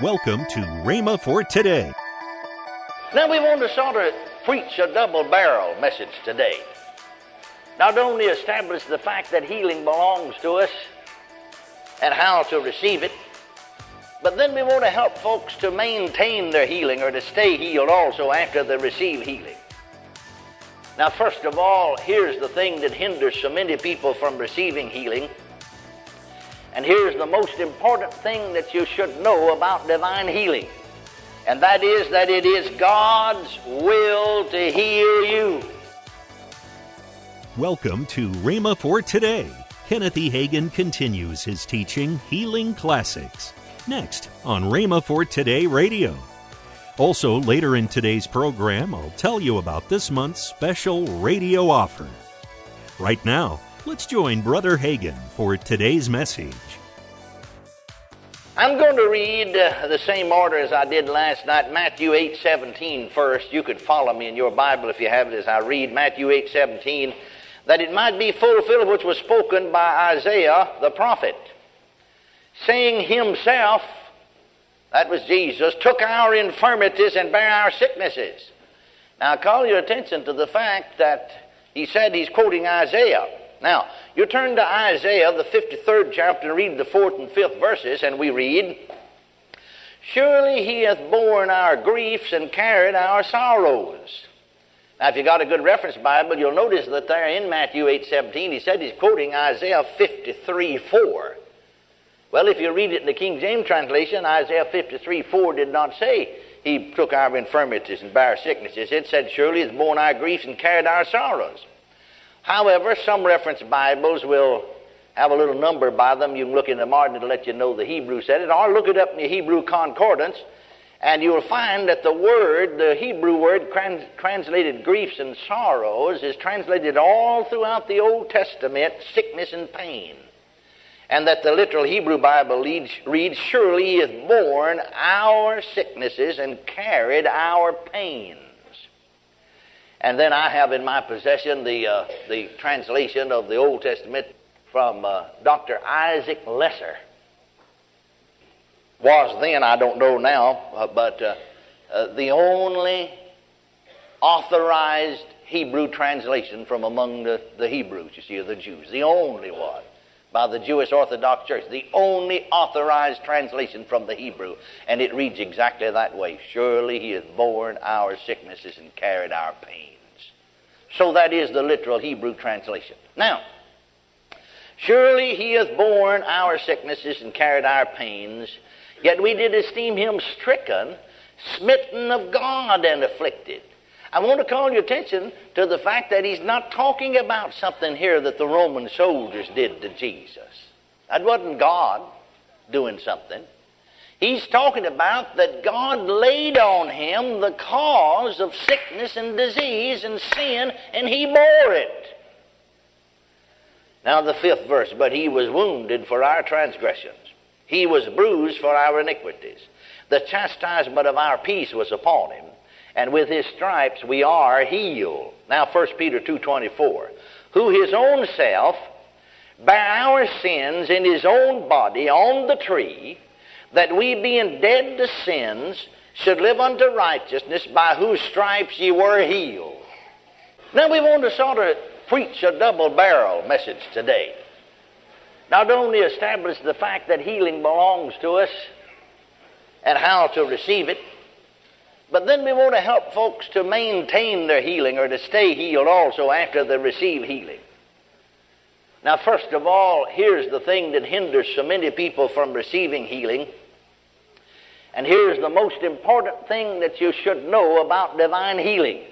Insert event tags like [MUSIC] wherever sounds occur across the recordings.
Welcome to Rhema for today. Now we want to sort of preach a double barrel message today. Not only establish the fact that healing belongs to us and how to receive it, but then we want to help folks to maintain their healing or to stay healed also after they receive healing. Now, first of all, here's the thing that hinders so many people from receiving healing. And here's the most important thing that you should know about divine healing. And that is that it is God's will to heal you. Welcome to Rhema for today. Kenneth E. Hagin continues his teaching, Healing Classics, next on Rhema for Today Radio. Also, later in today's program, I'll tell you about this month's special radio offer. Right now, let's join Brother Hagin for today's message. I'm going to read uh, the same order as I did last night, Matthew 8 17 first. You could follow me in your Bible if you have it as I read Matthew 8 17, that it might be fulfilled which was spoken by Isaiah the prophet, saying himself, that was Jesus, took our infirmities and bare our sicknesses. Now, I call your attention to the fact that he said he's quoting Isaiah. Now, you turn to Isaiah, the 53rd chapter, and read the fourth and fifth verses, and we read, Surely he hath borne our griefs and carried our sorrows. Now, if you got a good reference Bible, you'll notice that there in Matthew 8 17, he said he's quoting Isaiah 53 4. Well, if you read it in the King James translation, Isaiah 53 4 did not say he took our infirmities and bare sicknesses. It said, Surely he hath borne our griefs and carried our sorrows. However, some reference Bibles will have a little number by them. You can look in the margin to let you know the Hebrew said it, or look it up in the Hebrew concordance, and you'll find that the word, the Hebrew word trans- translated griefs and sorrows, is translated all throughout the Old Testament sickness and pain. And that the literal Hebrew Bible leads, reads, Surely he hath borne our sicknesses and carried our pains. And then I have in my possession the, uh, the translation of the Old Testament from uh, Dr. Isaac Leeser. Was then, I don't know now, uh, but uh, uh, the only authorized Hebrew translation from among the, the Hebrews, you see, the Jews. The only one by the Jewish Orthodox Church. The only authorized translation from the Hebrew. And it reads exactly that way Surely he hath borne our sicknesses and carried our pains. So that is the literal Hebrew translation. Now, surely he hath borne our sicknesses and carried our pains, yet we did esteem him stricken, smitten of God, and afflicted. I want to call your attention to the fact that he's not talking about something here that the Roman soldiers did to Jesus. That wasn't God doing something. He's talking about that God laid on him the cause of sickness and disease and sin, and he bore it. Now, the fifth verse, but he was wounded for our transgressions, he was bruised for our iniquities. The chastisement of our peace was upon him and with his stripes we are healed. Now 1 Peter 2.24, who his own self bare our sins in his own body on the tree, that we being dead to sins should live unto righteousness, by whose stripes ye were healed. Now we want to sort of preach a double barrel message today. Not only establish the fact that healing belongs to us and how to receive it, but then we want to help folks to maintain their healing or to stay healed also after they receive healing. Now, first of all, here's the thing that hinders so many people from receiving healing. And here's the most important thing that you should know about divine healing.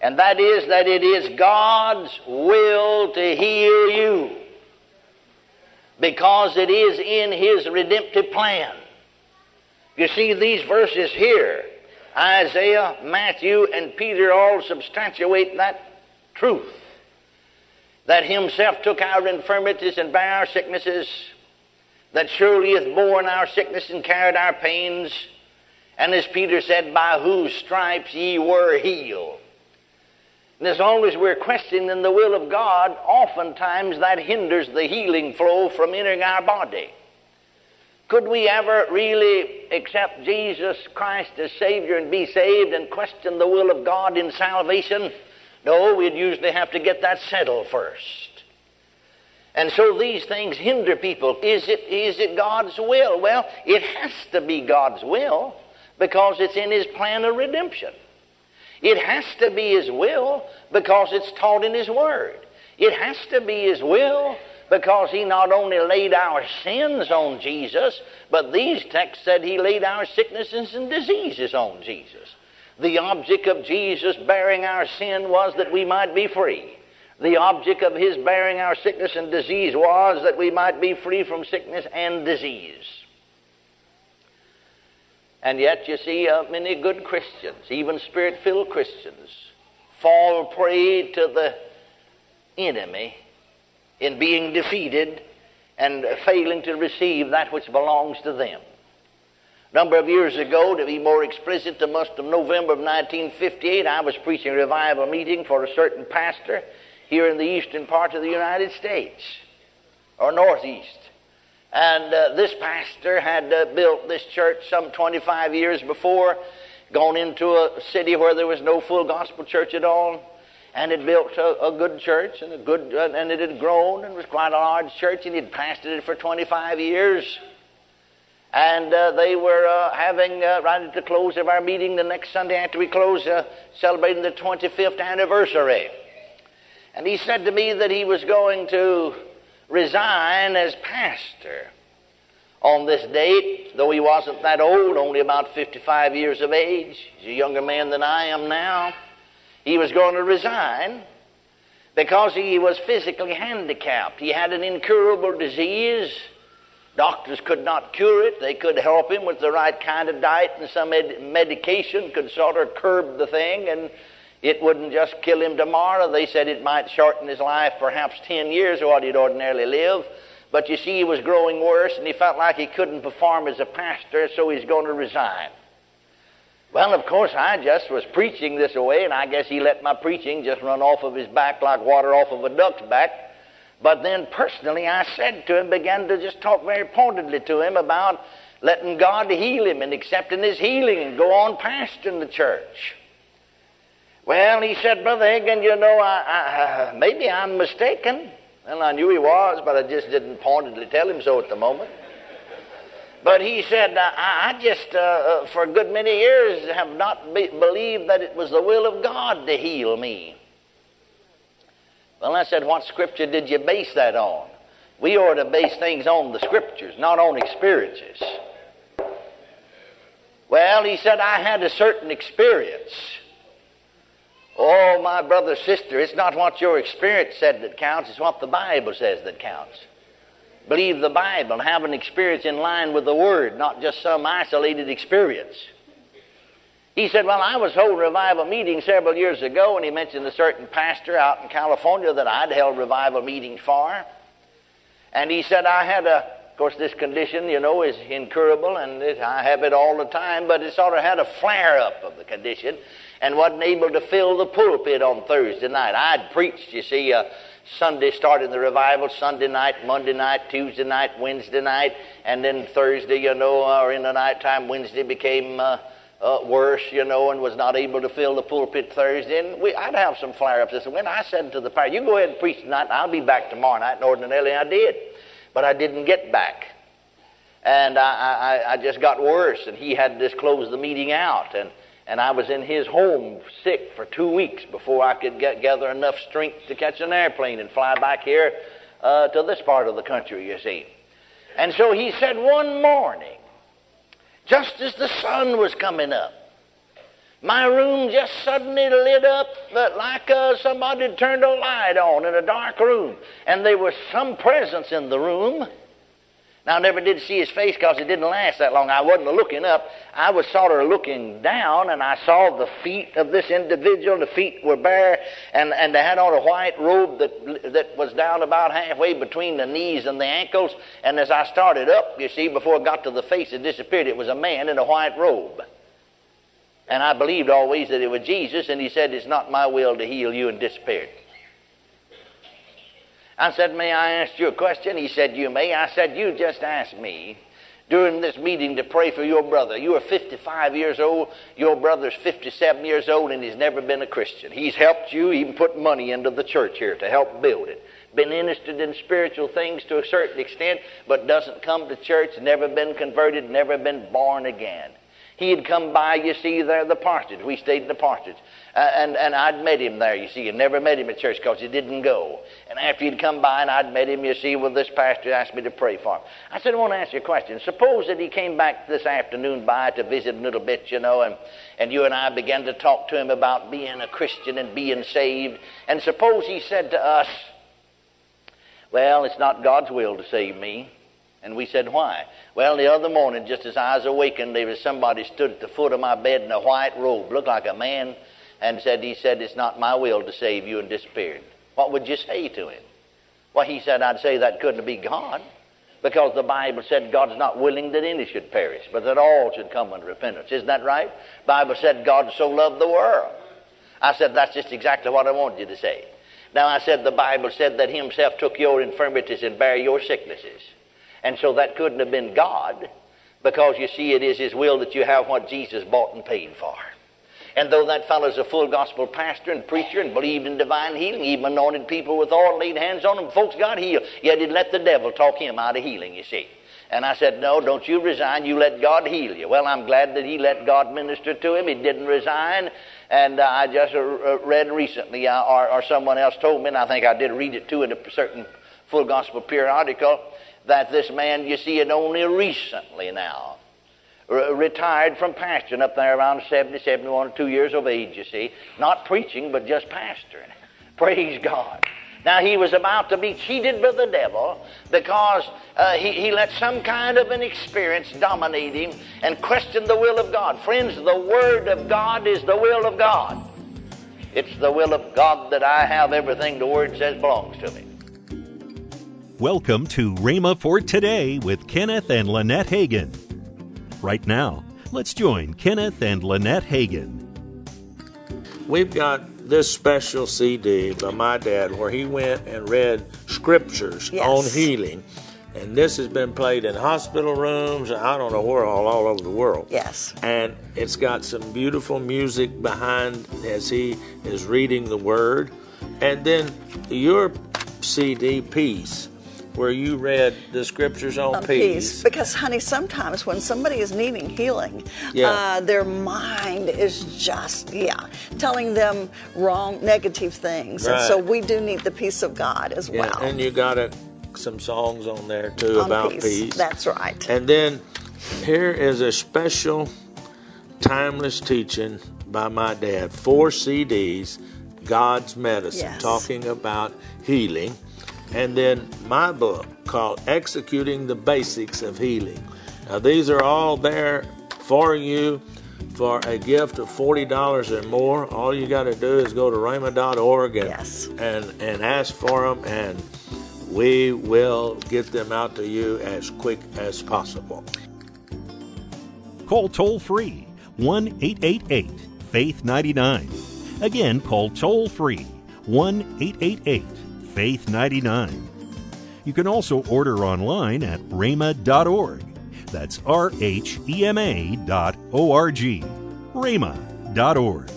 And that is that it is God's will to heal you. Because it is in His redemptive plan. You see, these verses here Isaiah, Matthew, and Peter all substantiate that truth. That himself took our infirmities and bare our sicknesses, that surely hath borne our sickness and carried our pains, and as Peter said, by whose stripes ye were healed. And as long as we're questioning the will of God, oftentimes that hinders the healing flow from entering our body. Could we ever really accept Jesus Christ as Savior and be saved and question the will of God in salvation? No, we'd usually have to get that settled first. And so these things hinder people. Is it, is it God's will? Well, it has to be God's will because it's in His plan of redemption. It has to be His will because it's taught in His Word. It has to be His will because he not only laid our sins on Jesus, but these texts said he laid our sicknesses and diseases on Jesus. The object of Jesus bearing our sin was that we might be free. The object of his bearing our sickness and disease was that we might be free from sickness and disease. And yet, you see, uh, many good Christians, even spirit filled Christians, fall prey to the enemy in being defeated and failing to receive that which belongs to them. A number of years ago, to be more explicit, the month of November of 1958, I was preaching a revival meeting for a certain pastor here in the eastern part of the United States, or northeast. And uh, this pastor had uh, built this church some 25 years before, gone into a city where there was no full gospel church at all, and had built a, a good church and a good uh, and it had grown and was quite a large church and he'd pastored it for 25 years. And uh, they were uh, having uh, right at the close of our meeting the next sunday after we closed uh, celebrating the 25th anniversary. And he said to me that he was going to resign as pastor on this date though he wasn't that old only about 55 years of age. He's a younger man than i am now he was going to resign because he was physically handicapped. He had an incurable disease. Doctors could not cure it. They could help him with the right kind of diet and some med- medication could sort of curb the thing, and it wouldn't just kill him tomorrow. They said it might shorten his life perhaps 10 years of what he'd ordinarily live. But you see, he was growing worse, and he felt like he couldn't perform as a pastor, so he's going to resign. Well, of course, I just was preaching this away, and I guess he let my preaching just run off of his back like water off of a duck's back. But then personally, I said to him, began to just talk very pointedly to him about letting God heal him and accepting his healing and go on pastoring the church. Well, he said, Brother Hagin, you know, I, I, maybe I'm mistaken. Well, I knew he was, but I just didn't pointedly tell him so at the moment. But he said, I, I just, uh, uh, for a good many years, have not be- believed that it was the will of God to heal me. Well, I said, What scripture did you base that on? We ought to base things on the scriptures, not on experiences. Well, he said, I had a certain experience. Oh, my brother, sister, it's not what your experience said that counts, it's what the Bible says that counts believe the Bible and have an experience in line with the Word, not just some isolated experience. He said, Well, I was holding revival meeting several years ago, and he mentioned a certain pastor out in California that I'd held revival meetings for. And he said, I had a, of course, this condition, you know, is incurable, and it, I have it all the time, but it sort of had a flare up of the condition and wasn't able to fill the pulpit on Thursday night. I'd preached, you see, uh, Sunday started the revival, Sunday night, Monday night, Tuesday night, Wednesday night, and then Thursday, you know, or in the nighttime, Wednesday became uh, uh, worse, you know, and was not able to fill the pulpit Thursday. And we, I'd have some flare ups. When I said to the pastor, You go ahead and preach tonight, and I'll be back tomorrow night, and ordinarily I did. But I didn't get back. And I, I, I just got worse, and he had to just close the meeting out. And and I was in his home sick for two weeks before I could get, gather enough strength to catch an airplane and fly back here uh, to this part of the country, you see. And so he said one morning, just as the sun was coming up, my room just suddenly lit up like uh, somebody turned a light on in a dark room. And there was some presence in the room. Now, I never did see his face because it didn't last that long. I wasn't looking up. I was sort of looking down, and I saw the feet of this individual. The feet were bare, and, and they had on a white robe that, that was down about halfway between the knees and the ankles. And as I started up, you see, before it got to the face, it disappeared. It was a man in a white robe. And I believed always that it was Jesus, and he said, It's not my will to heal you, and disappeared. I said, May I ask you a question? He said, You may. I said, You just ask me. during this meeting to pray for your brother. You are 55 years old, your brother's 57 years old, and he's never been a Christian. He's helped you, even put money into the church here to help build it. Been interested in spiritual things to a certain extent, but doesn't come to church, never been converted, never been born again. He had come by, you see, there, the parsonage. We stayed in the parsonage. Uh, and, and I'd met him there, you see. I never met him at church because he didn't go. And after he'd come by and I'd met him, you see, well, this pastor asked me to pray for him. I said, I want to ask you a question. Suppose that he came back this afternoon by to visit a little bit, you know, and, and you and I began to talk to him about being a Christian and being saved. And suppose he said to us, well, it's not God's will to save me. And we said, Why? Well, the other morning, just as I was awakened, there was somebody stood at the foot of my bed in a white robe, looked like a man, and said, He said, It's not my will to save you, and disappeared. What would you say to him? Well, he said, I'd say that couldn't be God, because the Bible said God's not willing that any should perish, but that all should come unto repentance. Isn't that right? Bible said God so loved the world. I said, That's just exactly what I wanted you to say. Now, I said, The Bible said that Himself took your infirmities and bare your sicknesses. And so that couldn't have been God because you see, it is His will that you have what Jesus bought and paid for. And though that fellow's a full gospel pastor and preacher and believed in divine healing, even anointed people with oil, laid hands on them, folks got healed. Yet he'd let the devil talk him out of healing, you see. And I said, No, don't you resign. You let God heal you. Well, I'm glad that he let God minister to him. He didn't resign. And uh, I just uh, read recently, uh, or, or someone else told me, and I think I did read it too in a certain full gospel periodical, that this man, you see, had only recently now re- retired from pastoring up there around 70, 71, two years of age, you see. Not preaching, but just pastoring. [LAUGHS] Praise God. Now, he was about to be cheated by the devil because uh, he, he let some kind of an experience dominate him and question the will of God. Friends, the Word of God is the will of God. It's the will of God that I have everything the Word says belongs to me. Welcome to Rhema for Today with Kenneth and Lynette Hagin. Right now, let's join Kenneth and Lynette Hagin. We've got this special CD by my dad where he went and read scriptures Yes. on healing. And this has been played in hospital rooms, I don't know where, all, all over the world. Yes. And it's got some beautiful music behind as he is reading the word. And then your CD piece, where you read the scriptures on, on peace. Because, honey, sometimes when somebody is needing healing, Yeah. uh, their mind is just, yeah, telling them wrong, negative things. And so we do need the peace of God as Yeah, well. and you got a, some songs on there too on about peace. peace. That's right. And then here is a special timeless teaching by my dad. Four CDs, God's Medicine, Yes. talking about healing. And then my book called Executing the Basics of Healing. Now, these are all there for you for a gift of $40 or more. All you got to do is go to rhema.org and, Yes. and, and ask for them, and we will get them out to you as quick as possible. Call toll free 1 888 Faith 99. Again, call toll free 1 888 Faith 99. You can also order online at rhema.org. That's R H E M A dot O R G. rhema.org.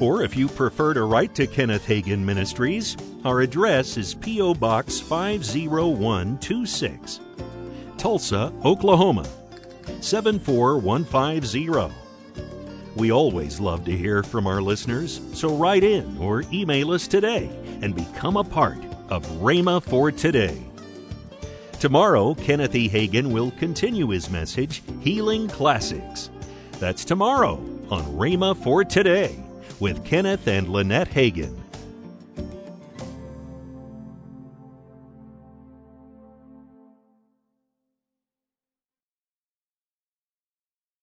Or if you prefer to write to Kenneth Hagin Ministries, our address is P.O. Box 50126, Tulsa, Oklahoma 74150. We always love to hear from our listeners, so write in or email us today and become a part of Rhema for Today. Tomorrow, Kenneth E. Hagin will continue his message, Healing Classics. That's tomorrow on Rhema for Today with Kenneth and Lynette Hagin.